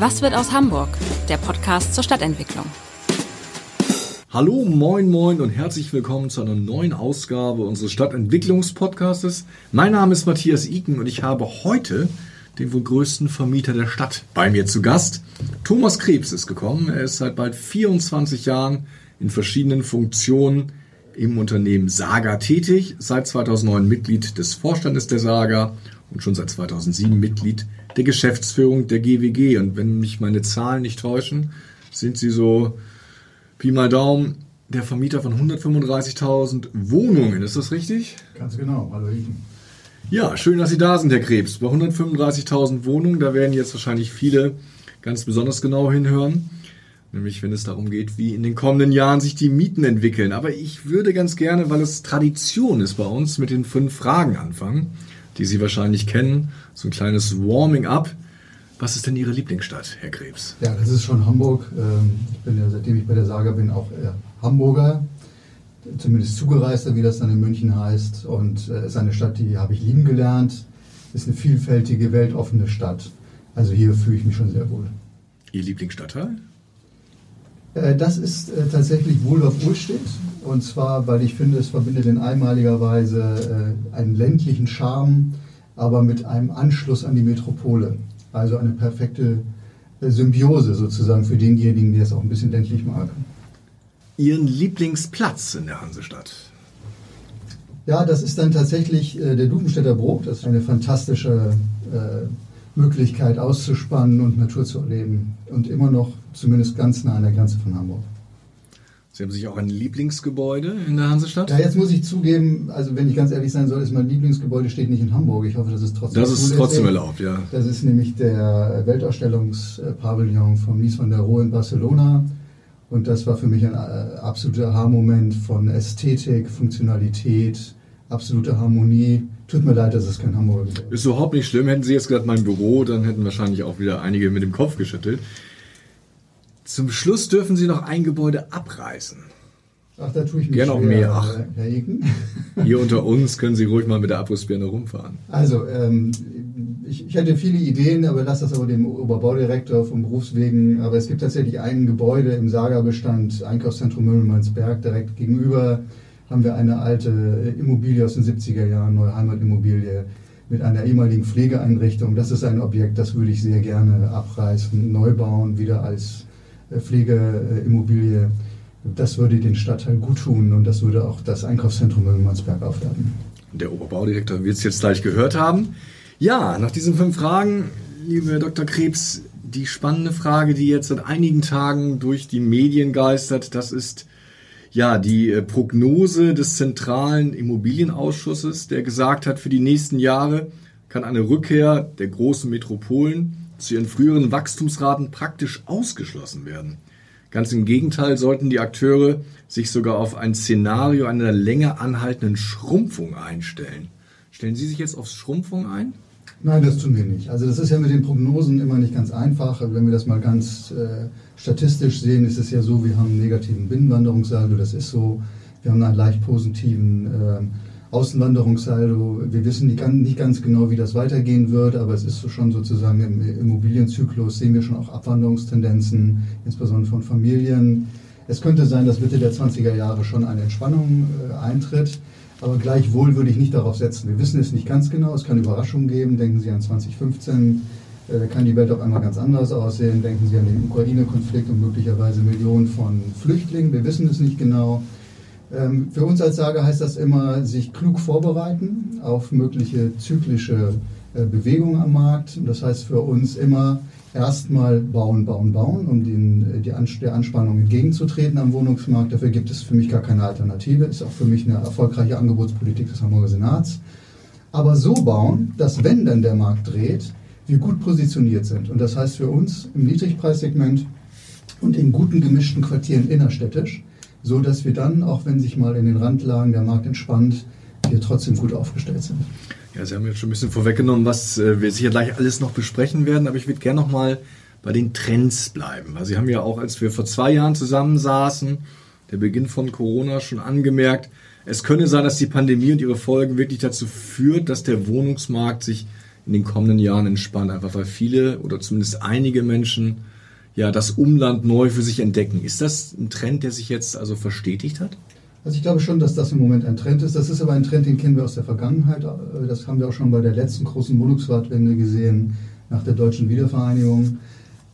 Was wird aus Hamburg? Der Podcast zur Stadtentwicklung. Hallo, moin, moin und herzlich willkommen zu einer neuen Ausgabe unseres Stadtentwicklungspodcastes. Mein Name ist Matthias Iken und ich habe heute den wohl größten Vermieter der Stadt bei mir zu Gast. Thomas Krebs ist gekommen. Er ist seit bald 24 Jahren in verschiedenen Funktionen im Unternehmen Saga tätig, seit 2009 Mitglied des Vorstandes der Saga und schon seit 2007 Mitglied der Geschäftsführung der GWG. Und wenn mich meine Zahlen nicht täuschen, sind sie so, Pi mal Daumen, der Vermieter von 135.000 Wohnungen. Ist das richtig? Ganz genau. Hallo Iken. Ja, schön, dass Sie da sind, Herr Krebs. Bei 135.000 Wohnungen, da werden jetzt wahrscheinlich viele ganz besonders genau hinhören. Nämlich, wenn es darum geht, wie in den kommenden Jahren sich die Mieten entwickeln. Aber ich würde ganz gerne, weil es Tradition ist bei uns, mit den fünf Fragen anfangen die Sie wahrscheinlich kennen. So ein kleines Warming-up. Was ist denn Ihre Lieblingsstadt, Herr Krebs? Ja, das ist schon Hamburg. Ähm, ich bin ja, seitdem ich bei der Saga bin, auch Hamburger. Zumindest Zugereister, wie das dann in München heißt. Und es äh, ist eine Stadt, die habe ich lieben gelernt. Ist eine vielfältige, weltoffene Stadt. Also hier fühle ich mich schon sehr wohl. Ihr Lieblingsstadtteil? Äh, das ist äh, tatsächlich Wohldorf-Urstedt. Und zwar, weil ich finde, es verbindet in einmaliger Weise äh, einen ländlichen Charme, aber mit einem Anschluss an die Metropole. Also eine perfekte Symbiose sozusagen für denjenigen, der es auch ein bisschen ländlich mag. Ihren Lieblingsplatz in der Hansestadt? Ja, das ist dann tatsächlich der Dubenstädter Brot. Das ist eine fantastische Möglichkeit auszuspannen und Natur zu erleben. Und immer noch zumindest ganz nah an der Grenze von Hamburg. Sie haben sich auch ein Lieblingsgebäude in der Hansestadt? Ja, jetzt muss ich zugeben, also wenn ich ganz ehrlich sein soll, ist mein Lieblingsgebäude steht nicht in Hamburg. Ich hoffe, das ist trotzdem Das ist trotzdem erlaubt, ja. Das ist nämlich der Weltausstellungspavillon von Mies van der Rohe in Barcelona. Und das war für mich ein äh, absoluter Haarmoment von Ästhetik, Funktionalität, absolute Harmonie. Tut mir leid, dass es kein Hamburger ist. Ist überhaupt nicht schlimm. Hätten Sie jetzt gesagt, mein Büro, dann hätten wahrscheinlich auch wieder einige mit dem Kopf geschüttelt. Zum Schluss dürfen Sie noch ein Gebäude abreißen. Ach, da tue ich mich Gerne auch mehr. Ach. Hier unter uns können Sie ruhig mal mit der Abrissbirne rumfahren. Also, ähm, ich, ich, hatte viele Ideen, aber lasse das aber dem Oberbaudirektor vom Berufswegen. Aber es gibt tatsächlich ein Gebäude im Saga-Bestand, Einkaufszentrum Müllmannsberg, direkt gegenüber haben wir eine alte Immobilie aus den 70er Jahren, Neue Heimatimmobilie mit einer ehemaligen Pflegeeinrichtung. Das ist ein Objekt, das würde ich sehr gerne abreißen, neu bauen, wieder als Pflegeimmobilie. Das würde den Stadtteil gut tun und das würde auch das Einkaufszentrum in Mansberg aufwerten. Der Oberbaudirektor wird es jetzt gleich gehört haben. Ja, nach diesen fünf Fragen, liebe Dr. Krebs, die spannende Frage, die jetzt seit einigen Tagen durch die Medien geistert, das ist ja die äh, Prognose des zentralen Immobilienausschusses, der gesagt hat, für die nächsten Jahre kann eine Rückkehr der großen Metropolen zu ihren früheren Wachstumsraten praktisch ausgeschlossen werden. Ganz im Gegenteil sollten die Akteure sich sogar auf ein Szenario einer länger anhaltenden Schrumpfung einstellen. Stellen Sie sich jetzt auf Schrumpfung ein? Nein, das tun wir nicht. Also das ist ja mit den Prognosen immer nicht ganz einfach. Wenn wir das mal ganz äh, statistisch sehen, ist es ja so, wir haben einen negativen Binnenwanderungssaldo, das ist so. Wir haben einen leicht positiven äh, Außenwanderungssaldo. Wir wissen nicht ganz, nicht ganz genau, wie das weitergehen wird, aber es ist schon sozusagen im Immobilienzyklus sehen wir schon auch Abwanderungstendenzen, insbesondere von Familien. Es könnte sein, dass Mitte der 20er Jahre schon eine Entspannung äh, eintritt, aber gleichwohl würde ich nicht darauf setzen. Wir wissen es nicht ganz genau, es kann Überraschungen geben. Denken Sie an 2015, äh, kann die Welt auf einmal ganz anders aussehen. Denken Sie an den Ukraine-Konflikt und möglicherweise Millionen von Flüchtlingen. Wir wissen es nicht genau. Ähm, für uns als Sager heißt das immer, sich klug vorbereiten auf mögliche zyklische äh, Bewegungen am Markt. Das heißt für uns immer erstmal bauen, bauen, bauen, um den, äh, die der Anspannung entgegenzutreten am Wohnungsmarkt. Dafür gibt es für mich gar keine Alternative. Ist auch für mich eine erfolgreiche Angebotspolitik des Hamburger Senats. Aber so bauen, dass wenn dann der Markt dreht, wir gut positioniert sind. Und das heißt für uns im Niedrigpreissegment und in guten gemischten Quartieren innerstädtisch, so dass wir dann, auch wenn sich mal in den Randlagen der Markt entspannt, wir trotzdem gut aufgestellt sind. Ja, Sie haben jetzt schon ein bisschen vorweggenommen, was äh, wir sicher gleich alles noch besprechen werden, aber ich würde gerne noch mal bei den Trends bleiben. Weil Sie haben ja auch, als wir vor zwei Jahren zusammensaßen, der Beginn von Corona schon angemerkt, es könne sein, dass die Pandemie und ihre Folgen wirklich dazu führt, dass der Wohnungsmarkt sich in den kommenden Jahren entspannt, einfach weil viele oder zumindest einige Menschen ja das Umland neu für sich entdecken. Ist das ein Trend, der sich jetzt also verstetigt hat? Also ich glaube schon, dass das im Moment ein Trend ist. Das ist aber ein Trend, den kennen wir aus der Vergangenheit. Das haben wir auch schon bei der letzten großen Wohnungswartwende gesehen, nach der deutschen Wiedervereinigung.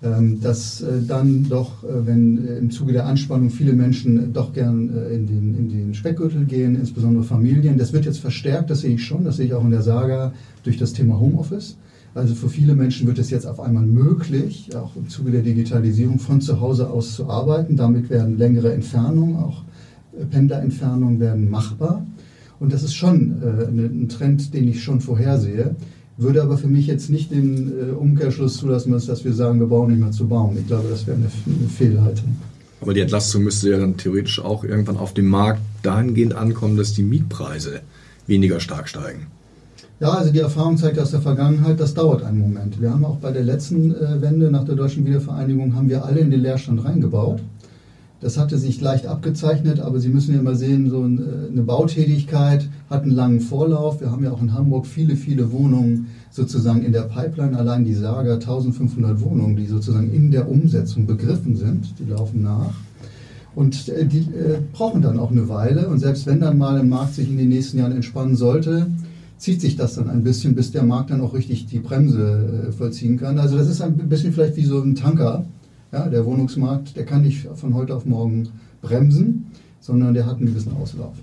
Ähm, dass äh, dann doch, äh, wenn äh, im Zuge der Anspannung viele Menschen doch gern in den, in den Speckgürtel gehen, insbesondere Familien, das wird jetzt verstärkt, das sehe ich schon, das sehe ich auch in der Saga durch das Thema Homeoffice. Also für viele Menschen wird es jetzt auf einmal möglich, auch im Zuge der Digitalisierung von zu Hause aus zu arbeiten. Damit werden längere Entfernungen, auch Pendlerentfernungen werden machbar. Und das ist schon ein Trend, den ich schon vorhersehe würde aber für mich jetzt nicht den äh, Umkehrschluss zulassen, dass wir sagen, wir brauchen nicht mehr zu bauen. Ich glaube, das wäre eine, eine Fehlhaltung. Aber die Entlastung müsste ja dann theoretisch auch irgendwann auf dem Markt dahingehend ankommen, dass die Mietpreise weniger stark steigen. Ja, also die Erfahrung zeigt aus der Vergangenheit, das dauert einen Moment. Wir haben auch bei der letzten äh, Wende nach der deutschen Wiedervereinigung, haben wir alle in den Leerstand reingebaut. Das hatte sich leicht abgezeichnet, aber Sie müssen ja mal sehen, so eine Bautätigkeit hat einen langen Vorlauf. Wir haben ja auch in Hamburg viele, viele Wohnungen sozusagen in der Pipeline. Allein die Saga 1500 Wohnungen, die sozusagen in der Umsetzung begriffen sind, die laufen nach. Und äh, die äh, brauchen dann auch eine Weile. Und selbst wenn dann mal ein Markt sich in den nächsten Jahren entspannen sollte, zieht sich das dann ein bisschen, bis der Markt dann auch richtig die Bremse äh, vollziehen kann. Also das ist ein bisschen vielleicht wie so ein Tanker ja, der Wohnungsmarkt, der kann nicht von heute auf morgen bremsen, sondern der hat einen gewissen Auslauf.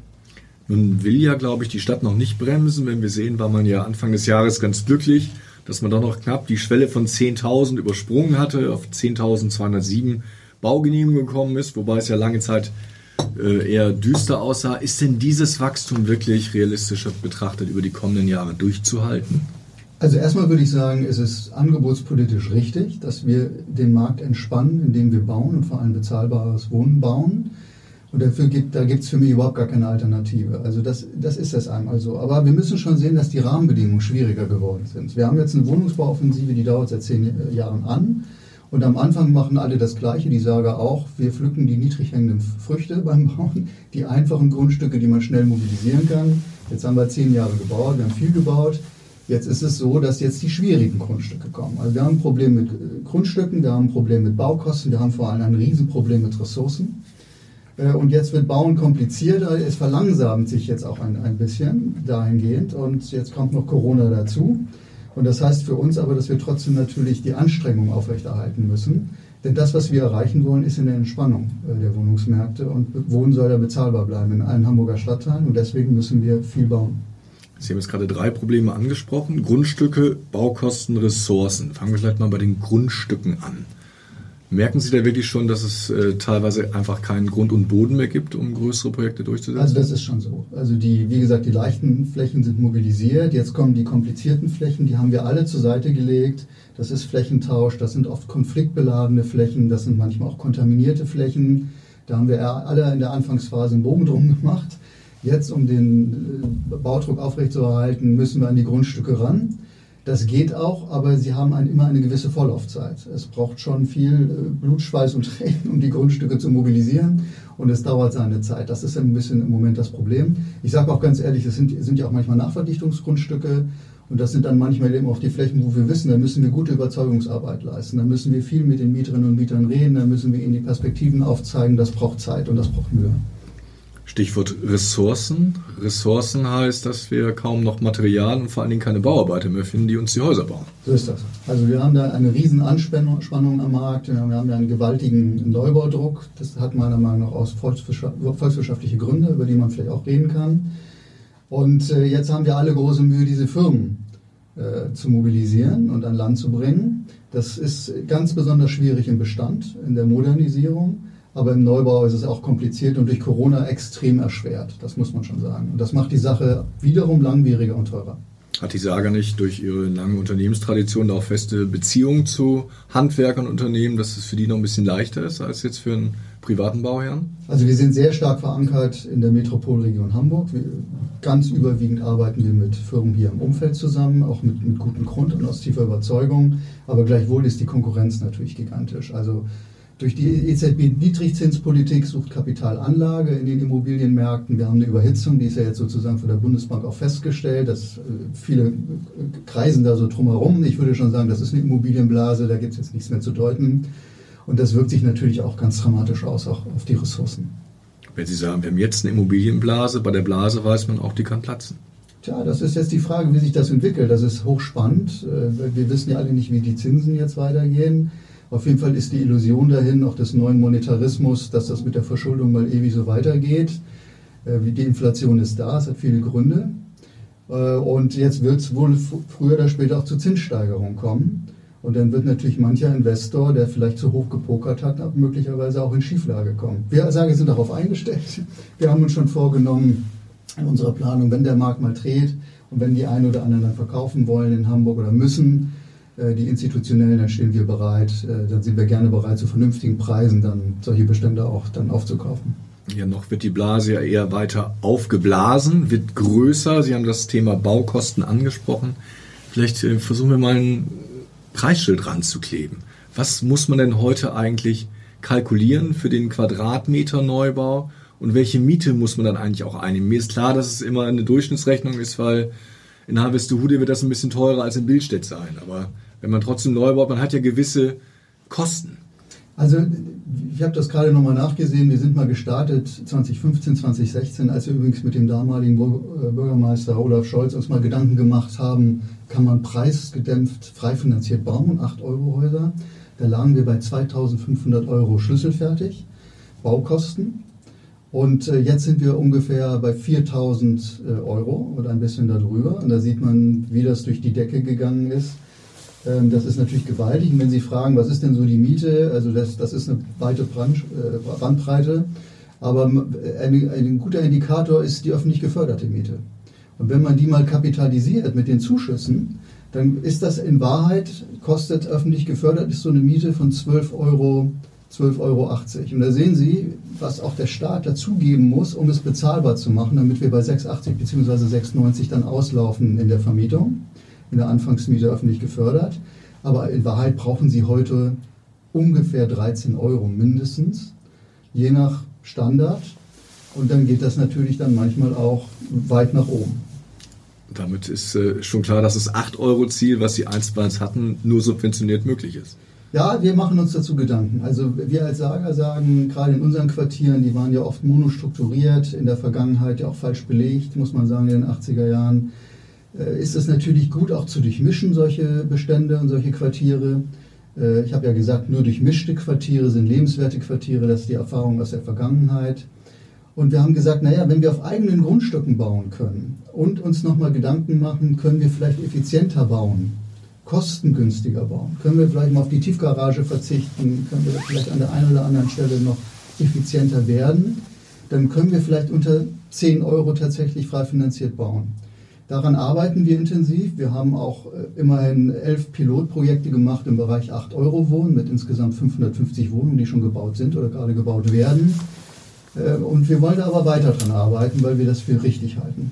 Nun will ja, glaube ich, die Stadt noch nicht bremsen. Wenn wir sehen, war man ja Anfang des Jahres ganz glücklich, dass man doch noch knapp die Schwelle von 10.000 übersprungen hatte, auf 10.207 Baugenehmigungen gekommen ist, wobei es ja lange Zeit äh, eher düster aussah. Ist denn dieses Wachstum wirklich realistischer betrachtet über die kommenden Jahre durchzuhalten? Also erstmal würde ich sagen, es ist angebotspolitisch richtig, dass wir den Markt entspannen, indem wir bauen und vor allem bezahlbares Wohnen bauen. Und dafür gibt, da gibt es für mich überhaupt gar keine Alternative. Also das, das ist es einmal so. Aber wir müssen schon sehen, dass die Rahmenbedingungen schwieriger geworden sind. Wir haben jetzt eine Wohnungsbauoffensive, die dauert seit zehn Jahren an. Und am Anfang machen alle das Gleiche. Die sagen auch, wir pflücken die niedrig hängenden Früchte beim Bauen, die einfachen Grundstücke, die man schnell mobilisieren kann. Jetzt haben wir zehn Jahre gebaut, wir haben viel gebaut. Jetzt ist es so, dass jetzt die schwierigen Grundstücke kommen. Also wir haben ein Problem mit äh, Grundstücken, wir haben ein Problem mit Baukosten, wir haben vor allem ein Riesenproblem mit Ressourcen. Äh, und jetzt wird Bauen komplizierter, es verlangsamt sich jetzt auch ein, ein bisschen dahingehend und jetzt kommt noch Corona dazu. Und das heißt für uns aber, dass wir trotzdem natürlich die Anstrengung aufrechterhalten müssen. Denn das, was wir erreichen wollen, ist in der Entspannung äh, der Wohnungsmärkte und Wohnen soll ja bezahlbar bleiben in allen Hamburger Stadtteilen und deswegen müssen wir viel bauen. Sie haben jetzt gerade drei Probleme angesprochen. Grundstücke, Baukosten, Ressourcen. Fangen wir vielleicht mal bei den Grundstücken an. Merken Sie da wirklich schon, dass es äh, teilweise einfach keinen Grund und Boden mehr gibt, um größere Projekte durchzusetzen? Also das ist schon so. Also die, wie gesagt, die leichten Flächen sind mobilisiert. Jetzt kommen die komplizierten Flächen, die haben wir alle zur Seite gelegt. Das ist Flächentausch, das sind oft konfliktbeladene Flächen, das sind manchmal auch kontaminierte Flächen. Da haben wir alle in der Anfangsphase einen Bogen drum gemacht. Jetzt, um den äh, Baudruck aufrechtzuerhalten, müssen wir an die Grundstücke ran. Das geht auch, aber sie haben ein, immer eine gewisse Vorlaufzeit. Es braucht schon viel äh, Blut, Schweiß und Tränen, um die Grundstücke zu mobilisieren. Und es dauert seine Zeit. Das ist ein bisschen im Moment das Problem. Ich sage auch ganz ehrlich, es sind, sind ja auch manchmal Nachverdichtungsgrundstücke. Und das sind dann manchmal eben auch die Flächen, wo wir wissen, da müssen wir gute Überzeugungsarbeit leisten. Da müssen wir viel mit den Mieterinnen und Mietern reden. Da müssen wir ihnen die Perspektiven aufzeigen. Das braucht Zeit und das braucht Mühe. Stichwort Ressourcen. Ressourcen heißt, dass wir kaum noch Material und vor allen Dingen keine Bauarbeiter mehr finden, die uns die Häuser bauen. So ist das. Also wir haben da eine riesen Anspannung am Markt. Wir haben da einen gewaltigen Neubaudruck. Das hat meiner Meinung nach aus volkswirtschaftliche Gründe, über die man vielleicht auch reden kann. Und äh, jetzt haben wir alle große Mühe, diese Firmen äh, zu mobilisieren und an Land zu bringen. Das ist ganz besonders schwierig im Bestand, in der Modernisierung. Aber im Neubau ist es auch kompliziert und durch Corona extrem erschwert. Das muss man schon sagen. Und das macht die Sache wiederum langwieriger und teurer. Hat die Saga nicht durch ihre lange Unternehmenstradition auch feste Beziehungen zu Handwerkern und Unternehmen, dass es für die noch ein bisschen leichter ist als jetzt für einen privaten Bauherrn? Also wir sind sehr stark verankert in der Metropolregion Hamburg. Wir, ganz überwiegend arbeiten wir mit Firmen hier im Umfeld zusammen, auch mit, mit gutem Grund und aus tiefer Überzeugung. Aber gleichwohl ist die Konkurrenz natürlich gigantisch. Also Durch die EZB-Niedrigzinspolitik sucht Kapitalanlage in den Immobilienmärkten. Wir haben eine Überhitzung, die ist ja jetzt sozusagen von der Bundesbank auch festgestellt. Dass äh, viele kreisen da so drumherum. Ich würde schon sagen, das ist eine Immobilienblase, da gibt es jetzt nichts mehr zu deuten. Und das wirkt sich natürlich auch ganz dramatisch aus, auch auf die Ressourcen. Wenn Sie sagen, wir haben jetzt eine Immobilienblase, bei der Blase weiß man auch, die kann platzen. Tja, das ist jetzt die Frage, wie sich das entwickelt. Das ist hochspannend. Äh, wir wissen ja alle nicht, wie die Zinsen jetzt weitergehen. Auf jeden Fall ist die Illusion dahin, auch des neuen Monetarismus, dass das mit der Verschuldung mal ewig so weitergeht. Äh, die Inflation ist da, es hat viele Gründe. Äh, und jetzt wird es wohl früher oder später auch zu Zinssteigerungen kommen. Und dann wird natürlich mancher Investor, der vielleicht zu hoch gepokert hat, möglicherweise auch in Schieflage kommen. Wir sagen, sind darauf eingestellt. Wir haben uns schon vorgenommen in unserer Planung, wenn der Markt mal dreht und wenn die einen oder anderen dann verkaufen wollen in Hamburg oder müssen, die institutionellen, dann stehen wir bereit, äh, dann sind wir gerne bereit, zu vernünftigen Preisen dann solche Bestände auch dann aufzukaufen. Ja, noch wird die Blase ja eher weiter aufgeblasen, wird größer. Sie haben das Thema Baukosten angesprochen. Vielleicht äh, versuchen wir mal ein Preisschild ranzukleben. Was muss man denn heute eigentlich kalkulieren für den Quadratmeter Neubau und welche Miete muss man dann eigentlich auch einnehmen? Mir ist klar, dass es immer eine Durchschnittsrechnung ist, weil in Harvestehude wird das ein bisschen teurer als in Billstedt sein. Aber wenn man trotzdem neu baut, man hat ja gewisse Kosten. Also ich habe das gerade nochmal nachgesehen. Wir sind mal gestartet 2015, 2016, als wir übrigens mit dem damaligen äh, Bürgermeister Olaf Scholz uns mal Gedanken gemacht haben, kann man preisgedämpft, frei finanziert bauen, 8-Euro-Häuser. Da lagen wir bei 2500 Euro schlüsselfertig, Baukosten. Und äh, jetzt sind wir ungefähr bei 4000 äh, Euro oder ein bisschen darüber. Und da sieht man, wie das durch die Decke gegangen ist. Ähm, das ist natürlich gewaltig. Und wenn Sie fragen, was ist denn so die Miete, also das, das ist eine weite äh, Bandbreite. Aber ein, ein guter Indikator ist die öffentlich geförderte Miete. Und wenn man die mal kapitalisiert mit den Zuschüssen, dann ist das in Wahrheit, kostet öffentlich gefördert, ist so eine Miete von 12 Euro, 12,80 Euro. Und da sehen Sie, was auch der Staat dazugeben muss, um es bezahlbar zu machen, damit wir bei 6,80 bzw. 6,90 dann auslaufen in der Vermietung in der Anfangsmiete öffentlich gefördert. Aber in Wahrheit brauchen sie heute ungefähr 13 Euro mindestens, je nach Standard. Und dann geht das natürlich dann manchmal auch weit nach oben. Damit ist äh, schon klar, dass das 8-Euro-Ziel, was Sie einstmals hatten, nur subventioniert möglich ist. Ja, wir machen uns dazu Gedanken. Also wir als Sager sagen, gerade in unseren Quartieren, die waren ja oft monostrukturiert, in der Vergangenheit ja auch falsch belegt, muss man sagen, in den 80er Jahren. Äh, ist es natürlich gut, auch zu durchmischen, solche Bestände und solche Quartiere. Äh, ich habe ja gesagt, nur durchmischte Quartiere sind lebenswerte Quartiere, das ist die Erfahrung aus der Vergangenheit. Und wir haben gesagt, naja, wenn wir auf eigenen Grundstücken bauen können und uns nochmal Gedanken machen, können wir vielleicht effizienter bauen, kostengünstiger bauen, können wir vielleicht mal auf die Tiefgarage verzichten, können wir vielleicht an der einen oder anderen Stelle noch effizienter werden, dann können wir vielleicht unter 10 Euro tatsächlich frei finanziert bauen. Daran arbeiten wir intensiv. Wir haben auch äh, immerhin elf Pilotprojekte gemacht im Bereich 8 Euro Wohnen mit insgesamt 550 Wohnungen, die schon gebaut sind oder gerade gebaut werden. Äh, und wir wollen da aber weiter dran arbeiten, weil wir das für richtig halten.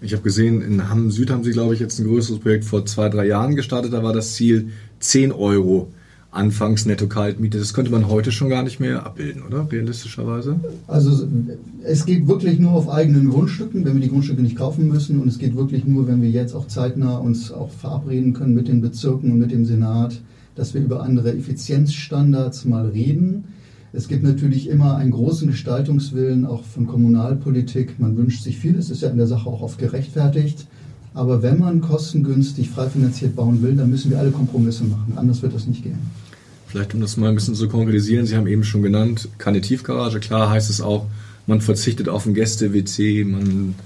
Ich habe gesehen, in Hamm Süd haben Sie, glaube ich, jetzt ein größeres Projekt vor zwei, drei Jahren gestartet. Da war das Ziel 10 Euro anfangs Netto-Kaltmiete. Das könnte man heute schon gar nicht mehr abbilden, oder? Realistischerweise? Also es geht wirklich nur auf eigenen Grundstücken, wenn wir die Grundstücke nicht kaufen müssen. Und es geht wirklich nur, wenn wir jetzt auch zeitnah uns auch verabreden können mit den Bezirken und mit dem Senat, dass wir über andere Effizienzstandards mal reden. Es gibt natürlich immer einen großen Gestaltungswillen auch von Kommunalpolitik. Man wünscht sich viel, es ist ja in der Sache auch oft gerechtfertigt. Aber wenn man kostengünstig frei finanziert bauen will, dann müssen wir alle Kompromisse machen. Anders wird das nicht gehen. Vielleicht um das mal ein bisschen zu konkretisieren, Sie haben eben schon genannt, keine Tiefgarage. Klar heißt es auch, man verzichtet auf ein Gäste-WC, man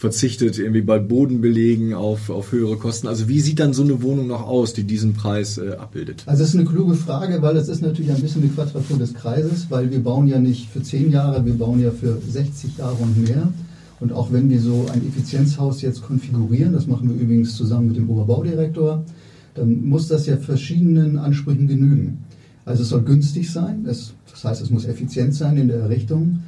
verzichtet irgendwie bei Bodenbelegen auf, auf höhere Kosten. Also wie sieht dann so eine Wohnung noch aus, die diesen Preis äh, abbildet? Also das ist eine kluge Frage, weil das ist natürlich ein bisschen die Quadratur des Kreises, weil wir bauen ja nicht für zehn Jahre, wir bauen ja für 60 Jahre und mehr. Und auch wenn wir so ein Effizienzhaus jetzt konfigurieren, das machen wir übrigens zusammen mit dem Oberbaudirektor, dann muss das ja verschiedenen Ansprüchen genügen. Also es soll günstig sein, das heißt, es muss effizient sein in der Errichtung.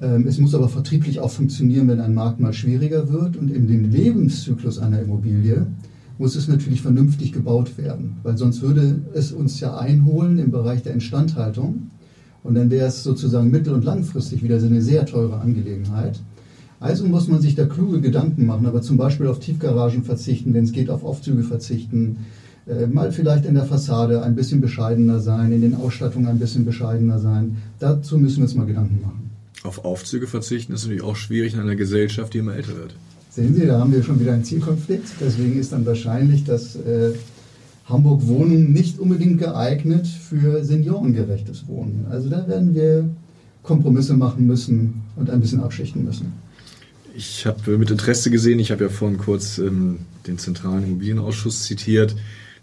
Ähm, es muss aber vertrieblich auch funktionieren, wenn ein Markt mal schwieriger wird. Und in dem Lebenszyklus einer Immobilie muss es natürlich vernünftig gebaut werden, weil sonst würde es uns ja einholen im Bereich der Instandhaltung und dann wäre es sozusagen mittel- und langfristig wieder so eine sehr teure Angelegenheit. Also muss man sich da kluge Gedanken machen, aber zum Beispiel auf Tiefgaragen verzichten, wenn es geht, auf Aufzüge verzichten, äh, mal vielleicht in der Fassade ein bisschen bescheidener sein, in den Ausstattungen ein bisschen bescheidener sein. Dazu müssen wir uns mal Gedanken machen. Auf Aufzüge verzichten ist natürlich auch schwierig in einer Gesellschaft, die immer älter wird. Sehen Sie, da haben wir schon wieder einen Zielkonflikt. Deswegen ist dann wahrscheinlich das äh, Hamburg Wohnen nicht unbedingt geeignet für seniorengerechtes Wohnen. Also da werden wir Kompromisse machen müssen und ein bisschen abschichten müssen. Ich habe mit Interesse gesehen, ich habe ja vorhin kurz ähm, den Zentralen Immobilienausschuss zitiert.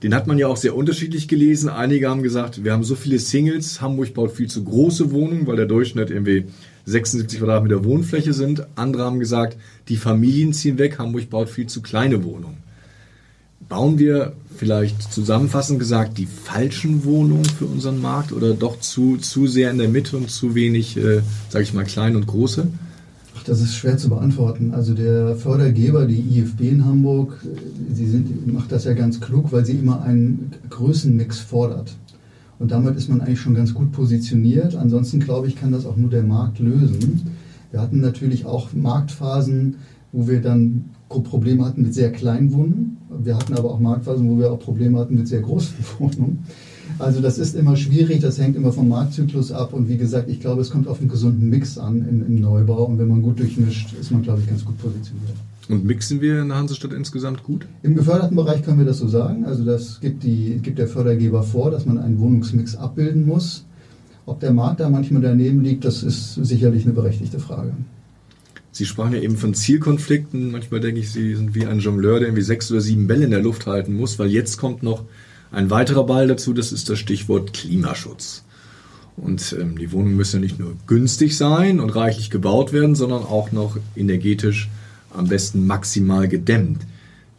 Den hat man ja auch sehr unterschiedlich gelesen. Einige haben gesagt, wir haben so viele Singles, Hamburg baut viel zu große Wohnungen, weil der Durchschnitt irgendwie 76 Quadratmeter Wohnfläche sind. Andere haben gesagt, die Familien ziehen weg, Hamburg baut viel zu kleine Wohnungen. Bauen wir vielleicht zusammenfassend gesagt die falschen Wohnungen für unseren Markt oder doch zu, zu sehr in der Mitte und zu wenig, äh, sage ich mal, klein und große? Ach, das ist schwer zu beantworten. Also der Fördergeber, die IFB in Hamburg, sie sind, macht das ja ganz klug, weil sie immer einen Größenmix fordert. Und damit ist man eigentlich schon ganz gut positioniert. Ansonsten glaube ich, kann das auch nur der Markt lösen. Wir hatten natürlich auch Marktphasen, wo wir dann Probleme hatten mit sehr kleinen Wohnungen. Wir hatten aber auch Marktphasen, wo wir auch Probleme hatten mit sehr großen Wohnungen. Also das ist immer schwierig, das hängt immer vom Marktzyklus ab und wie gesagt, ich glaube, es kommt auf einen gesunden Mix an im, im Neubau und wenn man gut durchmischt, ist man, glaube ich, ganz gut positioniert. Und mixen wir in der Hansestadt insgesamt gut? Im geförderten Bereich können wir das so sagen. Also das gibt, die, gibt der Fördergeber vor, dass man einen Wohnungsmix abbilden muss. Ob der Markt da manchmal daneben liegt, das ist sicherlich eine berechtigte Frage. Sie sprachen ja eben von Zielkonflikten. Manchmal denke ich, Sie sind wie ein Jongleur, der irgendwie sechs oder sieben Bälle in der Luft halten muss, weil jetzt kommt noch ein weiterer Ball dazu, das ist das Stichwort Klimaschutz. Und ähm, die Wohnungen müssen ja nicht nur günstig sein und reichlich gebaut werden, sondern auch noch energetisch am besten maximal gedämmt.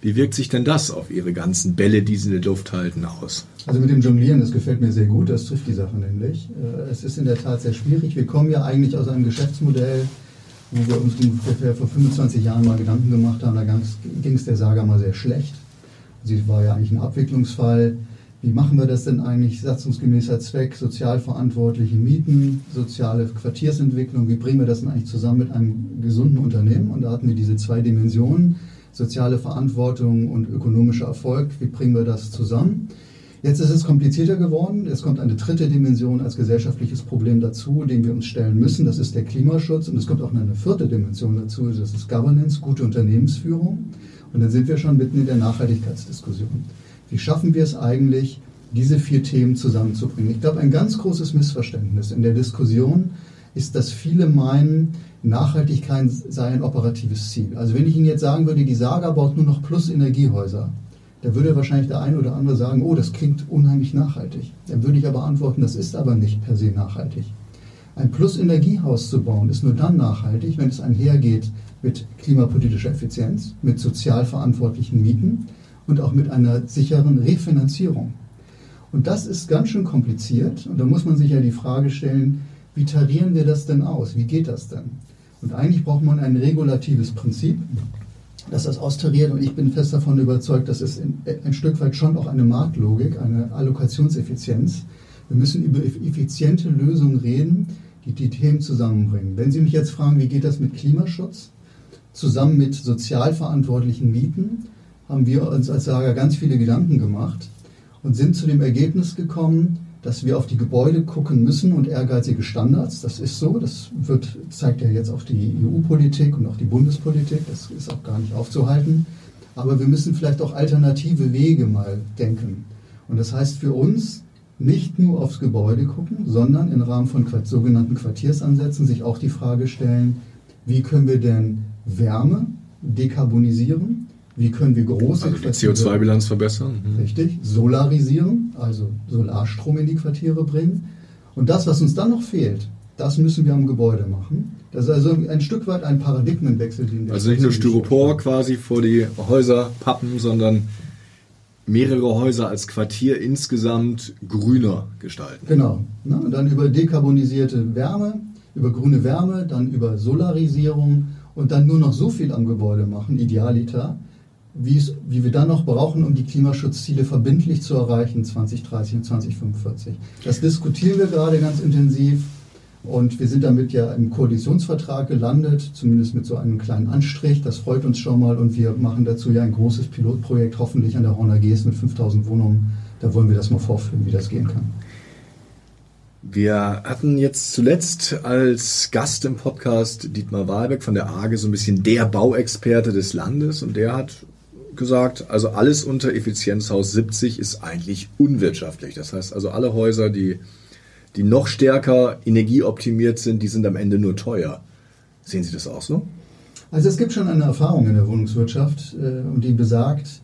Wie wirkt sich denn das auf Ihre ganzen Bälle, die Sie in der Luft halten, aus? Also mit dem Jonglieren, das gefällt mir sehr gut, das trifft die Sache nämlich. Äh, es ist in der Tat sehr schwierig. Wir kommen ja eigentlich aus einem Geschäftsmodell, wo wir uns ungefähr vor 25 Jahren mal Gedanken gemacht haben. Da ging es der Saga mal sehr schlecht. Sie war ja eigentlich ein Abwicklungsfall. Wie machen wir das denn eigentlich? Satzungsgemäßer Zweck, sozialverantwortliche Mieten, soziale Quartiersentwicklung. Wie bringen wir das denn eigentlich zusammen mit einem gesunden Unternehmen? Und da hatten wir diese zwei Dimensionen, soziale Verantwortung und ökonomischer Erfolg. Wie bringen wir das zusammen? Jetzt ist es komplizierter geworden. Es kommt eine dritte Dimension als gesellschaftliches Problem dazu, dem wir uns stellen müssen. Das ist der Klimaschutz. Und es kommt auch eine vierte Dimension dazu. Das ist Governance, gute Unternehmensführung. Und dann sind wir schon mitten in der Nachhaltigkeitsdiskussion. Wie schaffen wir es eigentlich, diese vier Themen zusammenzubringen? Ich glaube, ein ganz großes Missverständnis in der Diskussion ist, dass viele meinen, Nachhaltigkeit sei ein operatives Ziel. Also wenn ich Ihnen jetzt sagen würde, die Saga baut nur noch Plus-Energiehäuser, dann würde wahrscheinlich der eine oder andere sagen, oh, das klingt unheimlich nachhaltig. Dann würde ich aber antworten, das ist aber nicht per se nachhaltig. Ein Plus-Energiehaus zu bauen ist nur dann nachhaltig, wenn es einhergeht mit klimapolitischer Effizienz, mit sozial verantwortlichen Mieten und auch mit einer sicheren Refinanzierung. Und das ist ganz schön kompliziert und da muss man sich ja die Frage stellen, wie tarieren wir das denn aus? Wie geht das denn? Und eigentlich braucht man ein regulatives Prinzip, das das austariert und ich bin fest davon überzeugt, dass es ein Stück weit schon auch eine Marktlogik, eine Allokationseffizienz. Wir müssen über effiziente Lösungen reden, die die Themen zusammenbringen. Wenn Sie mich jetzt fragen, wie geht das mit Klimaschutz, zusammen mit sozial verantwortlichen Mieten, haben wir uns als Saga ganz viele Gedanken gemacht und sind zu dem Ergebnis gekommen, dass wir auf die Gebäude gucken müssen und ehrgeizige Standards. Das ist so, das wird, zeigt ja jetzt auch die EU-Politik und auch die Bundespolitik, das ist auch gar nicht aufzuhalten. Aber wir müssen vielleicht auch alternative Wege mal denken. Und das heißt für uns, nicht nur aufs Gebäude gucken, sondern im Rahmen von sogenannten Quartiersansätzen sich auch die Frage stellen, wie können wir denn Wärme dekarbonisieren? Wie können wir große also die CO2-Bilanz verbessern? Mhm. Richtig, solarisieren, also Solarstrom in die Quartiere bringen. Und das, was uns dann noch fehlt, das müssen wir am Gebäude machen. Das ist also ein Stück weit ein Paradigmenwechsel. Den wir also nicht nur Styropor quasi vor die Häuser pappen, sondern mehrere Häuser als Quartier insgesamt grüner gestalten. Genau. Na, dann über dekarbonisierte Wärme, über grüne Wärme, dann über Solarisierung und dann nur noch so viel am Gebäude machen, idealiter, wie wir dann noch brauchen, um die Klimaschutzziele verbindlich zu erreichen 2030 und 2045. Das diskutieren wir gerade ganz intensiv. Und wir sind damit ja im Koalitionsvertrag gelandet, zumindest mit so einem kleinen Anstrich. Das freut uns schon mal. Und wir machen dazu ja ein großes Pilotprojekt, hoffentlich an der Horner GS mit 5000 Wohnungen. Da wollen wir das mal vorführen, wie das gehen kann. Wir hatten jetzt zuletzt als Gast im Podcast Dietmar Wahlbeck von der AGE so ein bisschen der Bauexperte des Landes und der hat gesagt, also alles unter Effizienzhaus 70 ist eigentlich unwirtschaftlich. Das heißt also alle Häuser, die, die noch stärker energieoptimiert sind, die sind am Ende nur teuer. Sehen Sie das auch so? Also es gibt schon eine Erfahrung in der Wohnungswirtschaft äh, und die besagt,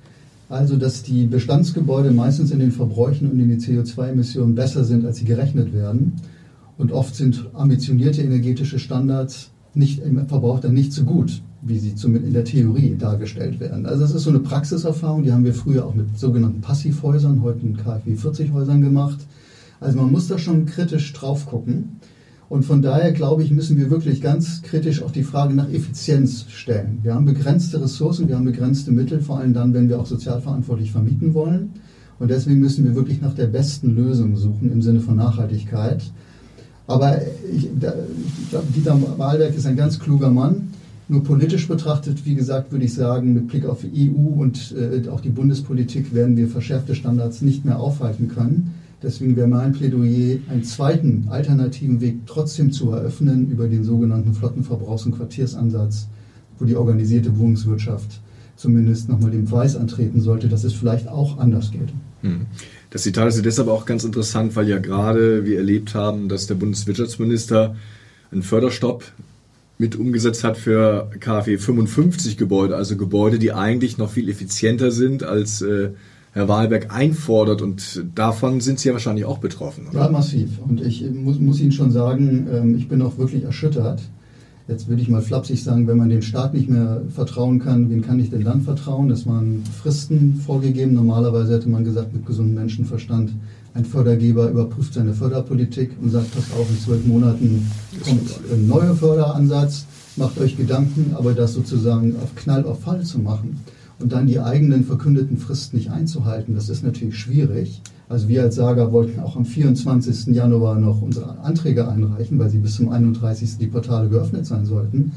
also dass die Bestandsgebäude meistens in den Verbräuchen und in den CO2-Emissionen besser sind, als sie gerechnet werden. Und oft sind ambitionierte energetische Standards nicht im Verbrauch dann nicht so gut, wie sie zumindest in der Theorie dargestellt werden. Also das ist so eine Praxiserfahrung, die haben wir früher auch mit sogenannten Passivhäusern, heute in KfW 40 Häusern gemacht. Also man muss da schon kritisch drauf gucken. Und von daher glaube ich, müssen wir wirklich ganz kritisch auch die Frage nach Effizienz stellen. Wir haben begrenzte Ressourcen, wir haben begrenzte Mittel, vor allem dann, wenn wir auch sozialverantwortlich vermieten wollen. Und deswegen müssen wir wirklich nach der besten Lösung suchen im Sinne von Nachhaltigkeit. Aber ich, ich glaube, Dieter Wahlberg ist ein ganz kluger Mann. Nur politisch betrachtet, wie gesagt, würde ich sagen, mit Blick auf die EU und äh, auch die Bundespolitik werden wir verschärfte Standards nicht mehr aufhalten können. Deswegen wäre mein Plädoyer, einen zweiten alternativen Weg trotzdem zu eröffnen über den sogenannten Flottenverbrauchs- und Quartiersansatz, wo die organisierte Wohnungswirtschaft zumindest nochmal dem Beweis antreten sollte, dass es vielleicht auch anders geht. Hm. Das Zitat ist deshalb auch ganz interessant, weil ja gerade wir erlebt haben, dass der Bundeswirtschaftsminister einen Förderstopp mit umgesetzt hat für KfW 55 Gebäude, also Gebäude, die eigentlich noch viel effizienter sind als äh, Herr Wahlberg einfordert. Und davon sind Sie ja wahrscheinlich auch betroffen. Oder? Ja, massiv. Und ich muss, muss Ihnen schon sagen, ähm, ich bin auch wirklich erschüttert. Jetzt würde ich mal flapsig sagen, wenn man dem Staat nicht mehr vertrauen kann, wen kann ich dem Land vertrauen? Das waren Fristen vorgegeben. Normalerweise hätte man gesagt, mit gesundem Menschenverstand, ein Fördergeber überprüft seine Förderpolitik und sagt, passt auf, in zwölf Monaten kommt ein neuer Förderansatz, macht euch Gedanken, aber das sozusagen auf Knall auf Fall zu machen und dann die eigenen verkündeten Fristen nicht einzuhalten, das ist natürlich schwierig. Also wir als Saga wollten auch am 24. Januar noch unsere Anträge einreichen, weil sie bis zum 31. die Portale geöffnet sein sollten.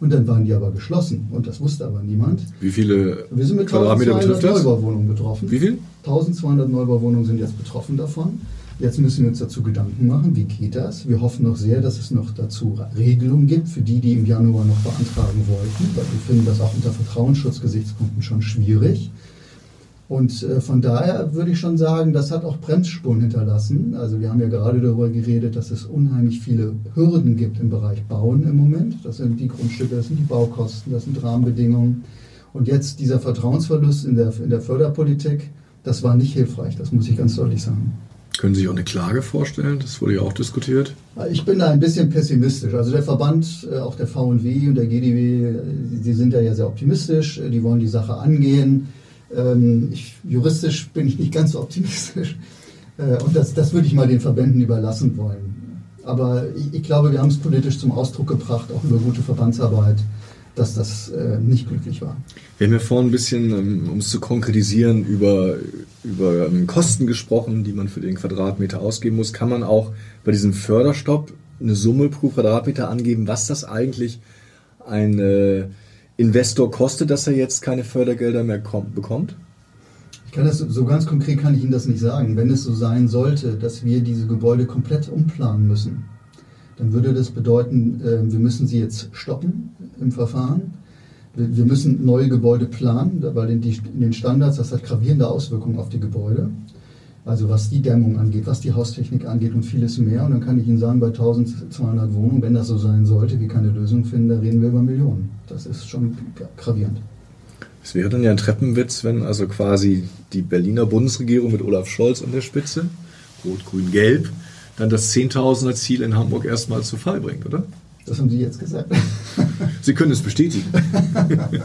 Und dann waren die aber geschlossen und das wusste aber niemand. Wie viele Wir sind mit Quadratmeter 1200 Neubauwohnungen betroffen. Wie viel? 1200 Neubauwohnungen sind jetzt betroffen davon. Jetzt müssen wir uns dazu Gedanken machen, wie geht das? Wir hoffen noch sehr, dass es noch dazu Regelungen gibt für die, die im Januar noch beantragen wollten, weil wir finden das auch unter Vertrauensschutzgesichtspunkten schon schwierig. Und äh, von daher würde ich schon sagen, das hat auch Bremsspuren hinterlassen. Also wir haben ja gerade darüber geredet, dass es unheimlich viele Hürden gibt im Bereich Bauen im Moment. Das sind die Grundstücke, das sind die Baukosten, das sind Rahmenbedingungen. Und jetzt dieser Vertrauensverlust in der, in der Förderpolitik, das war nicht hilfreich, das muss ich ganz deutlich sagen. Können Sie sich auch eine Klage vorstellen? Das wurde ja auch diskutiert. Ich bin da ein bisschen pessimistisch. Also der Verband, äh, auch der VW und der GDW, die sind ja sehr optimistisch. Die wollen die Sache angehen. Ähm, ich, juristisch bin ich nicht ganz so optimistisch. Äh, und das, das würde ich mal den Verbänden überlassen wollen. Aber ich, ich glaube, wir haben es politisch zum Ausdruck gebracht, auch über gute Verbandsarbeit dass das äh, nicht glücklich war. Wir haben ja vorhin ein bisschen, ähm, um es zu konkretisieren, über, über ähm, Kosten gesprochen, die man für den Quadratmeter ausgeben muss. Kann man auch bei diesem Förderstopp eine Summe pro Quadratmeter angeben, was das eigentlich ein äh, Investor kostet, dass er jetzt keine Fördergelder mehr kommt, bekommt? Ich kann das so ganz konkret kann ich Ihnen das nicht sagen. Wenn es so sein sollte, dass wir diese Gebäude komplett umplanen müssen, dann würde das bedeuten, äh, wir müssen sie jetzt stoppen im Verfahren. Wir müssen neue Gebäude planen, weil in, den Standards, das hat gravierende Auswirkungen auf die Gebäude. Also was die Dämmung angeht, was die Haustechnik angeht und vieles mehr. Und dann kann ich Ihnen sagen, bei 1200 Wohnungen, wenn das so sein sollte, wir keine Lösung finden, da reden wir über Millionen. Das ist schon gravierend. Es wäre dann ja ein Treppenwitz, wenn also quasi die Berliner Bundesregierung mit Olaf Scholz an der Spitze, Rot, Grün, Gelb, dann das Zehntausender Ziel in Hamburg erstmal zu Fall bringt, oder? Das haben Sie jetzt gesagt. Sie können es bestätigen.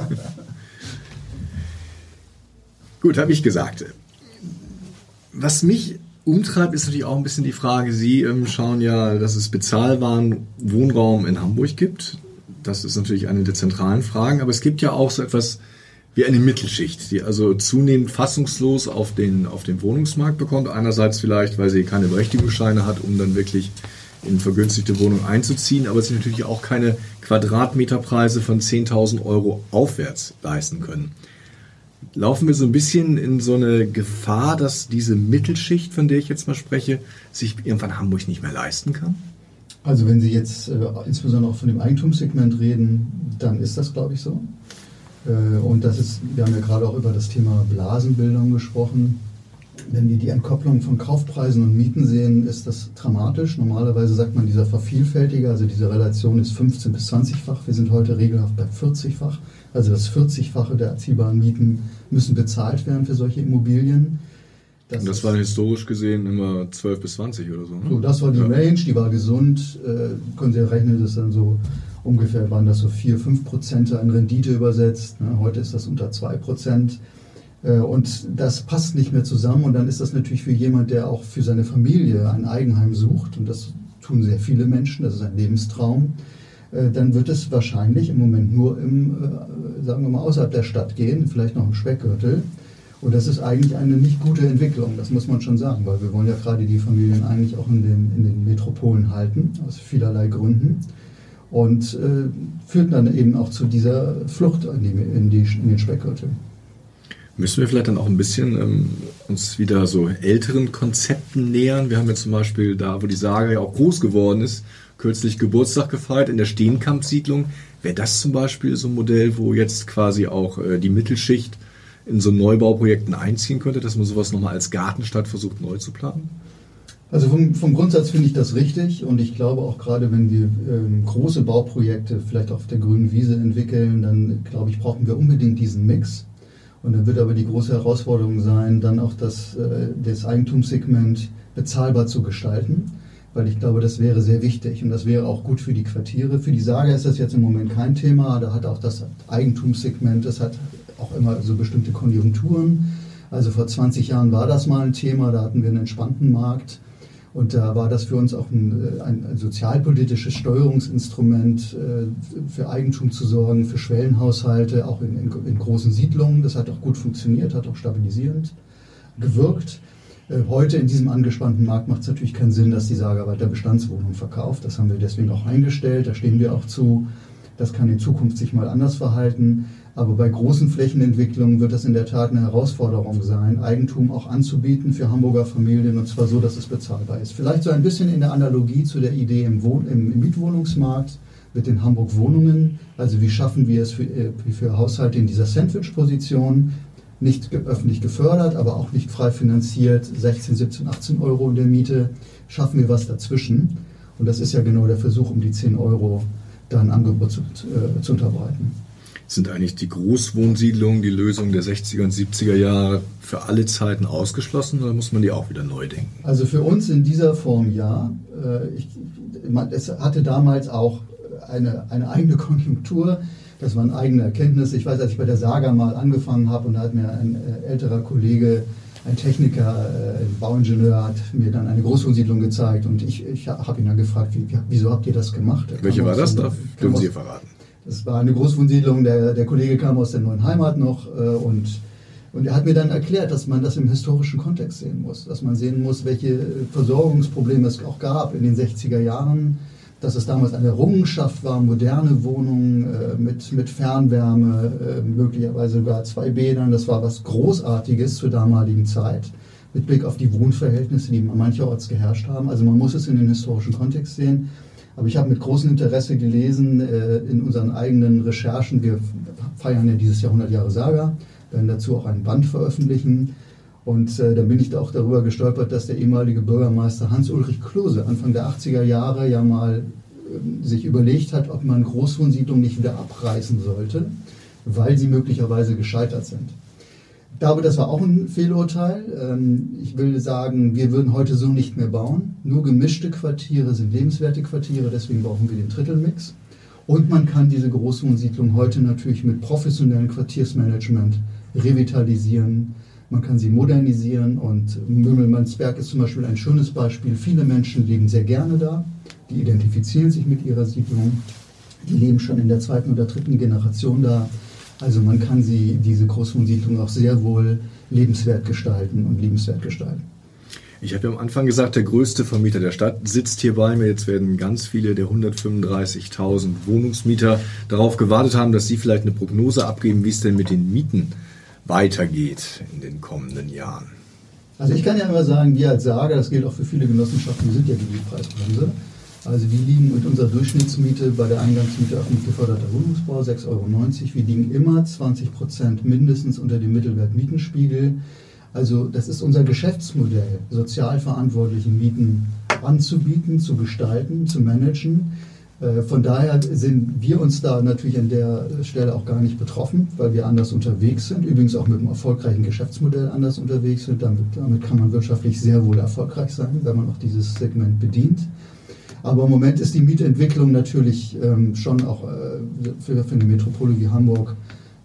Gut, habe ich gesagt. Was mich umtreibt, ist natürlich auch ein bisschen die Frage, Sie ähm, schauen ja, dass es bezahlbaren Wohnraum in Hamburg gibt. Das ist natürlich eine der zentralen Fragen, aber es gibt ja auch so etwas wie eine Mittelschicht, die also zunehmend fassungslos auf den, auf den Wohnungsmarkt bekommt. Einerseits vielleicht, weil sie keine Berechtigungsscheine hat, um dann wirklich in vergünstigte Wohnungen einzuziehen, aber sie natürlich auch keine Quadratmeterpreise von 10.000 Euro aufwärts leisten können. Laufen wir so ein bisschen in so eine Gefahr, dass diese Mittelschicht, von der ich jetzt mal spreche, sich irgendwann Hamburg nicht mehr leisten kann? Also wenn Sie jetzt äh, insbesondere auch von dem Eigentumssegment reden, dann ist das, glaube ich, so. Äh, und das ist, wir haben ja gerade auch über das Thema Blasenbildung gesprochen. Wenn wir die Entkopplung von Kaufpreisen und Mieten sehen, ist das dramatisch. Normalerweise sagt man dieser Vervielfältiger, also diese Relation ist 15 bis 20-fach. Wir sind heute regelhaft bei 40-fach. Also das 40-fache der erziehbaren Mieten müssen bezahlt werden für solche Immobilien. Das und das war historisch gesehen immer 12 bis 20 oder so. Ne? So, das war die ja. Range, die war gesund. Äh, können Sie rechnen, das dann so ungefähr waren das so 4, 5 Prozent an Rendite übersetzt. Ne? Heute ist das unter 2 Prozent. Äh, und das passt nicht mehr zusammen. Und dann ist das natürlich für jemand, der auch für seine Familie ein Eigenheim sucht, und das tun sehr viele Menschen, das ist ein Lebenstraum, äh, dann wird es wahrscheinlich im Moment nur im, äh, sagen wir mal, außerhalb der Stadt gehen, vielleicht noch im Speckgürtel. Und das ist eigentlich eine nicht gute Entwicklung, das muss man schon sagen, weil wir wollen ja gerade die Familien eigentlich auch in den, in den Metropolen halten, aus vielerlei Gründen. Und äh, führt dann eben auch zu dieser Flucht in, die, in, die, in den Speckgürtel. Müssen wir vielleicht dann auch ein bisschen ähm, uns wieder so älteren Konzepten nähern? Wir haben ja zum Beispiel da, wo die Saga ja auch groß geworden ist, kürzlich Geburtstag gefeiert in der Steenkamp-Siedlung. Wäre das zum Beispiel so ein Modell, wo jetzt quasi auch äh, die Mittelschicht in so Neubauprojekten einziehen könnte, dass man sowas nochmal als Gartenstadt versucht neu zu planen? Also vom, vom Grundsatz finde ich das richtig und ich glaube auch gerade, wenn wir ähm, große Bauprojekte vielleicht auf der grünen Wiese entwickeln, dann glaube ich, brauchen wir unbedingt diesen Mix. Und dann wird aber die große Herausforderung sein, dann auch das, äh, das Eigentumssegment bezahlbar zu gestalten, weil ich glaube, das wäre sehr wichtig und das wäre auch gut für die Quartiere. Für die Saga ist das jetzt im Moment kein Thema, da hat auch das Eigentumssegment, das hat auch immer so bestimmte Konjunkturen. Also vor 20 Jahren war das mal ein Thema, da hatten wir einen entspannten Markt. Und da war das für uns auch ein, ein, ein sozialpolitisches Steuerungsinstrument, äh, für Eigentum zu sorgen, für Schwellenhaushalte, auch in, in, in, großen Siedlungen. Das hat auch gut funktioniert, hat auch stabilisierend gewirkt. Äh, heute in diesem angespannten Markt macht es natürlich keinen Sinn, dass die Saga weiter Bestandswohnungen verkauft. Das haben wir deswegen auch eingestellt, da stehen wir auch zu. Das kann in Zukunft sich mal anders verhalten. Aber bei großen Flächenentwicklungen wird das in der Tat eine Herausforderung sein, Eigentum auch anzubieten für Hamburger Familien und zwar so, dass es bezahlbar ist. Vielleicht so ein bisschen in der Analogie zu der Idee im, Wohn im Mietwohnungsmarkt mit den Hamburg-Wohnungen. Also wie schaffen wir es für, äh, für Haushalte in dieser Sandwich-Position, nicht öffentlich gefördert, aber auch nicht frei finanziert, 16, 17, 18 Euro in der Miete, schaffen wir was dazwischen. Und das ist ja genau der Versuch, um die 10 Euro da ein Angebot zu, äh, zu unterbreiten. Sind eigentlich die Großwohnsiedlungen, die Lösung der 60er und 70er Jahre für alle Zeiten ausgeschlossen oder muss man die auch wieder neu denken? Also für uns in dieser Form ja. Äh, ich, es hatte damals auch eine, eine eigene Konjunktur. Das waren eigene Erkenntnisse. Ich weiß, als ich bei der Saga mal angefangen habe und da hat mir ein äh, älterer Kollege, ein Techniker, äh, ein Bauingenieur, hat mir dann eine Großwohnsiedlung gezeigt und ich, ich habe ihn dann gefragt, wie, wieso habt ihr das gemacht? Welche war das? Darf, dürfen Sie verraten? Das war eine Großwohnsiedlung, der, der Kollege kam aus der neuen Heimat noch äh, und, und er hat mir dann erklärt, dass man das im historischen Kontext sehen muss, dass man sehen muss, welche Versorgungsprobleme es auch gab in den 60er Jahren, dass es damals eine Errungenschaft war, moderne Wohnungen äh, mit, mit Fernwärme, äh, möglicherweise sogar zwei Bädern, das war was Großartiges zur damaligen Zeit mit Blick auf die Wohnverhältnisse, die mancherorts geherrscht haben. Also man muss es in den historischen Kontext sehen. Aber ich habe mit großem Interesse gelesen äh, in unseren eigenen Recherchen. Wir feiern ja dieses Jahr 100 Jahre Saga, werden dazu auch ein Band veröffentlichen. Und äh, dann bin ich da auch darüber gestolpert, dass der ehemalige Bürgermeister Hans-Ulrich Klose Anfang der 80er Jahre ja mal äh, sich überlegt hat, ob man Großwohnsiedlungen nicht wieder abreißen sollte, weil sie möglicherweise gescheitert sind. Ich glaube, das war auch ein Fehlurteil. Ähm, ich will sagen, wir würden heute so nicht mehr bauen. Nur gemischte Quartiere sind lebenswerte Quartiere, deswegen brauchen wir den Drittelmix. Und man kann diese Großwohnsiedlung heute natürlich mit professionellem Quartiersmanagement revitalisieren. Man kann sie modernisieren und Mümmelmannsberg ist zum Beispiel ein schönes Beispiel. Viele Menschen leben sehr gerne da, die identifizieren sich mit ihrer Siedlung, die leben schon in der zweiten oder dritten Generation da Also man kann sie, diese Großwohnsiedlung auch sehr wohl lebenswert gestalten und liebenswert gestalten. Ich habe ja am Anfang gesagt, der größte Vermieter der Stadt sitzt hier bei mir. Jetzt werden ganz viele der 135.000 Wohnungsmieter darauf gewartet haben, dass Sie vielleicht eine Prognose abgeben, wie es denn mit den Mieten weitergeht in den kommenden Jahren. Also ich kann ja immer sagen, wir als Sager, das gilt auch für viele Genossenschaften, wir sind ja die Mietpreisbremse. Also wir liegen mit unserer Durchschnittsmiete bei der Eingangsmiete öffentlich geförderter Wohnungsbau 6,90 Euro. Wir liegen immer 20 Prozent mindestens unter dem Mittelwert Mietenspiegel. Also das ist unser Geschäftsmodell, sozial verantwortliche Mieten anzubieten, zu gestalten, zu managen. Äh, von daher sind wir uns da natürlich an der Stelle auch gar nicht betroffen, weil wir anders unterwegs sind. Übrigens auch mit einem erfolgreichen Geschäftsmodell anders unterwegs sind. Damit, damit kann man wirtschaftlich sehr wohl erfolgreich sein, wenn man auch dieses Segment bedient. Aber im Moment ist die Mietentwicklung natürlich ähm, schon auch äh, für, für eine Metropole wie Hamburg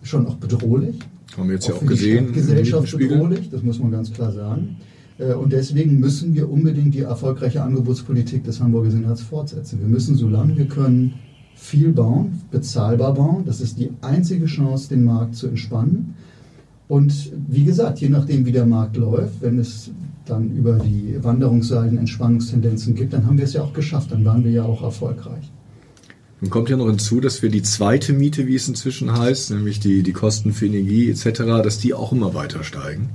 schon auch bedrohlich. Haben wir jetzt ja auch gesehen. Gesellschaft bedrohlich, das muss man ganz klar sagen. Äh, und deswegen müssen wir unbedingt die erfolgreiche Angebotspolitik des Hamburger Senats fortsetzen. Wir müssen, solange wir können, viel bauen, bezahlbar bauen. Das ist die einzige Chance, den Markt zu entspannen. Und wie gesagt, je nachdem, wie der Markt läuft, wenn es dann über die Wanderungsseiten Entspannungstendenzen gibt, dann haben wir es ja auch geschafft, dann waren wir ja auch erfolgreich. Nun kommt ja noch hinzu, dass wir die zweite Miete, wie es inzwischen heißt, nämlich die, die Kosten für Energie etc., dass die auch immer weiter steigen.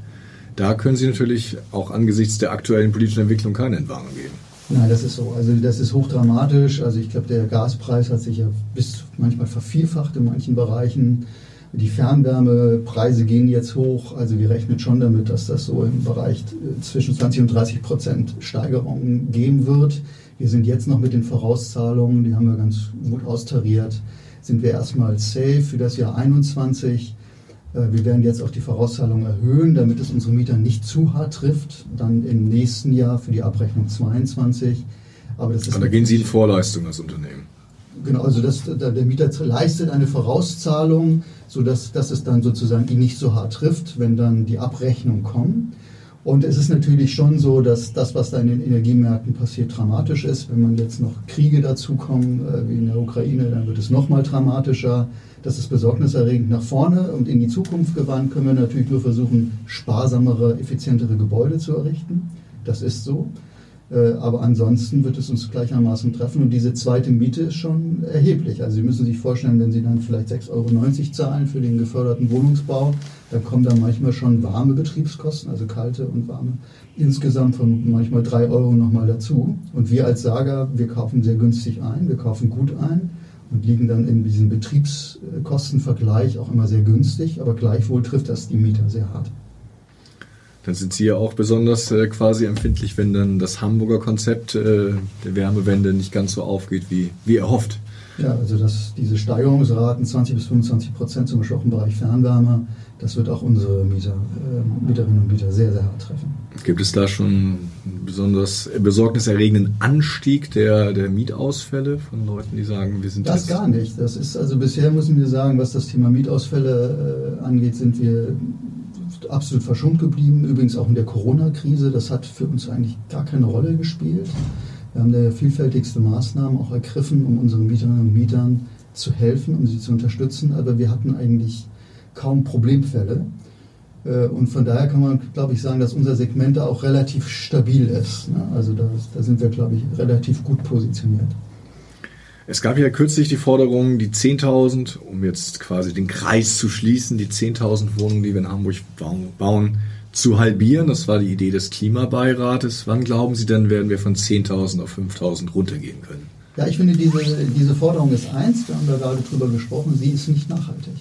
Da können Sie natürlich auch angesichts der aktuellen politischen Entwicklung keine Entwarnung geben. Nein, das ist so. Also das ist hochdramatisch. Also ich glaube, der Gaspreis hat sich ja bis manchmal vervierfacht in manchen Bereichen. Die Fernwärmepreise gehen jetzt hoch. Also wir rechnen schon damit, dass das so im Bereich äh, zwischen 20 und 30 Prozent Steigerungen geben wird. Wir sind jetzt noch mit den Vorauszahlungen, die haben wir ganz gut austariert, sind wir erstmal safe für das Jahr 21. Äh, wir werden jetzt auch die Vorauszahlungen erhöhen, damit es unsere Mieter nicht zu hart trifft. Dann im nächsten Jahr für die Abrechnung 22. Aber das ist. Und da gehen Sie in Vorleistung als Unternehmen. Genau, also das, der Mieter leistet eine Vorauszahlung, sodass dass es dann sozusagen ihn nicht so hart trifft, wenn dann die Abrechnung kommt. Und es ist natürlich schon so, dass das, was da in den Energiemärkten passiert, dramatisch ist. Wenn man jetzt noch Kriege dazukommen, äh, wie in der Ukraine, dann wird es noch mal dramatischer. Das ist besorgniserregend nach vorne und in die Zukunft gewandt können wir natürlich nur versuchen, sparsamere, effizientere Gebäude zu errichten. Das ist so. Äh, aber ansonsten wird es uns gleichermaßen treffen. Und diese zweite Miete ist schon erheblich. Also Sie müssen sich vorstellen, wenn Sie dann vielleicht 6,90 Euro zahlen für den geförderten Wohnungsbau, dann kommen da manchmal schon warme Betriebskosten, also kalte und warme, insgesamt von manchmal 3 Euro nochmal dazu. Und wir als Sager, wir kaufen sehr günstig ein, wir kaufen gut ein und liegen dann in diesem Betriebskostenvergleich auch immer sehr günstig, aber gleichwohl trifft das die Mieter sehr hart. Dann sind Sie ja auch besonders äh, quasi empfindlich, wenn dann das Hamburger Konzept äh, der Wärmewende nicht ganz so aufgeht, wie, wie erhofft. Ja, also das, diese Steigerungsraten 20 bis 25 Prozent, zum Beispiel auch im Bereich Fernwärme, das wird auch unsere Mieter, äh, Mieterinnen und Mieter sehr, sehr hart treffen. Gibt es da schon einen besonders besorgniserregenden Anstieg der, der Mietausfälle von Leuten, die sagen, wir sind das? gar nicht. Das ist also bisher müssen wir sagen, was das Thema Mietausfälle äh, angeht, sind wir absolut verschont geblieben. Übrigens auch in der Corona-Krise. Das hat für uns eigentlich gar keine Rolle gespielt. Wir haben da vielfältigste Maßnahmen auch ergriffen, um unseren Mieterinnen und Mietern zu helfen, um sie zu unterstützen. Aber wir hatten eigentlich kaum Problemfälle. Äh, und von daher kann man, glaube ich, sagen, dass unser Segment da auch relativ stabil ist. Ne? Also da, da sind wir, glaube ich, relativ gut positioniert. Es gab ja kürzlich die Forderung, die 10.000, um jetzt quasi den Kreis zu schließen, die 10.000 Wohnungen, die wir in Hamburg bauen, zu halbieren. Das war die Idee des Klimabeirates. Wann glauben Sie denn, werden wir von 10.000 auf 5.000 runtergehen können? Ja, ich finde, diese, diese Forderung ist eins, wir haben da gerade drüber gesprochen, sie ist nicht nachhaltig.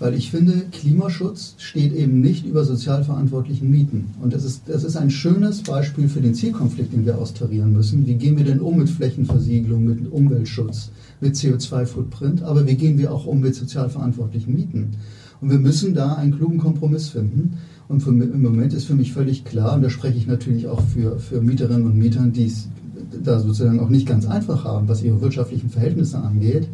Weil ich finde, Klimaschutz steht eben nicht über sozial verantwortlichen Mieten. Und das ist, das ist ein schönes Beispiel für den Zielkonflikt, den wir austarieren müssen. Wie gehen wir denn um mit Flächenversiegelung, mit Umweltschutz, mit CO2-Footprint? Aber wie gehen wir auch um mit sozial verantwortlichen Mieten? Und wir müssen da einen klugen Kompromiss finden. Und für, im Moment ist für mich völlig klar, und da spreche ich natürlich auch für, für Mieterinnen und Mieter, die es da sozusagen auch nicht ganz einfach haben, was ihre wirtschaftlichen Verhältnisse angeht,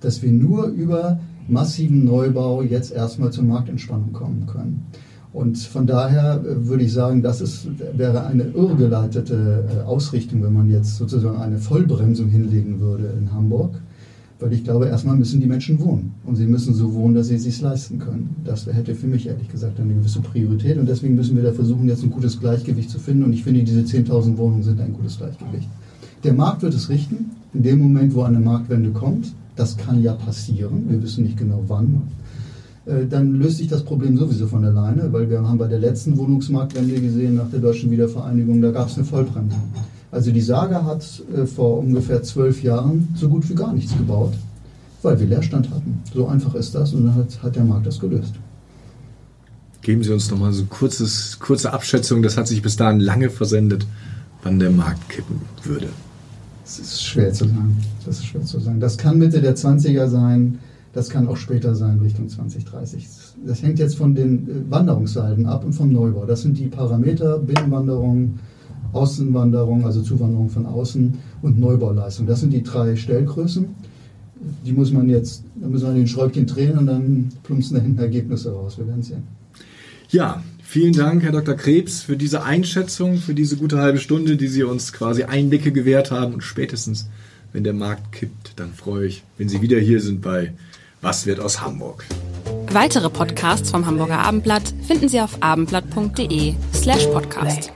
dass wir nur über massiven Neubau jetzt erstmal zur Marktentspannung kommen können. Und von daher äh, würde ich sagen, das ist, wäre eine irrgeleitete äh, Ausrichtung, wenn man jetzt sozusagen eine Vollbremsung hinlegen würde in Hamburg. Weil ich glaube, erstmal müssen die Menschen wohnen. Und sie müssen so wohnen, dass sie es sich leisten können. Das hätte für mich ehrlich gesagt eine gewisse Priorität. Und deswegen müssen wir da versuchen, jetzt ein gutes Gleichgewicht zu finden. Und ich finde, diese 10.000 Wohnungen sind ein gutes Gleichgewicht. Der Markt wird es richten. In dem Moment, wo eine Marktwende kommt, das kann ja passieren. Wir wissen nicht genau wann. Äh, dann löst sich das Problem sowieso von alleine, weil wir haben bei der letzten Wohnungsmarktwende gesehen, nach der deutschen Wiedervereinigung, da gab es eine Vollbremse. Also die Saga hat äh, vor ungefähr zwölf Jahren so gut wie gar nichts gebaut, weil wir Leerstand hatten. So einfach ist das und dann hat, hat der Markt das gelöst. Geben Sie uns noch mal so eine kurze Abschätzung, das hat sich bis dahin lange versendet, wann der Markt kippen würde. Das ist schwer zu sagen. Das ist schwer zu sagen. Das kann Mitte der 20er sein, das kann auch später sein, Richtung 2030. Das hängt jetzt von den äh, Wanderungssalden ab und vom Neubau. Das sind die Parameter, Binnenwanderung, Außenwanderung, also Zuwanderung von außen und Neubauleistung. Das sind die drei Stellgrößen. Die muss man jetzt, da müssen wir den Schräubchen drehen und dann plumpsen da hinten Ergebnisse raus. Wir werden sehen. Ja, vielen Dank, Herr Dr. Krebs, für diese Einschätzung, für diese gute halbe Stunde, die Sie uns quasi Einblicke gewährt haben. Und spätestens, wenn der Markt kippt, dann freue ich, wenn Sie wieder hier sind bei Was wird aus Hamburg? Weitere Podcasts vom Hamburger Abendblatt finden Sie auf abendblatt.de slash podcast.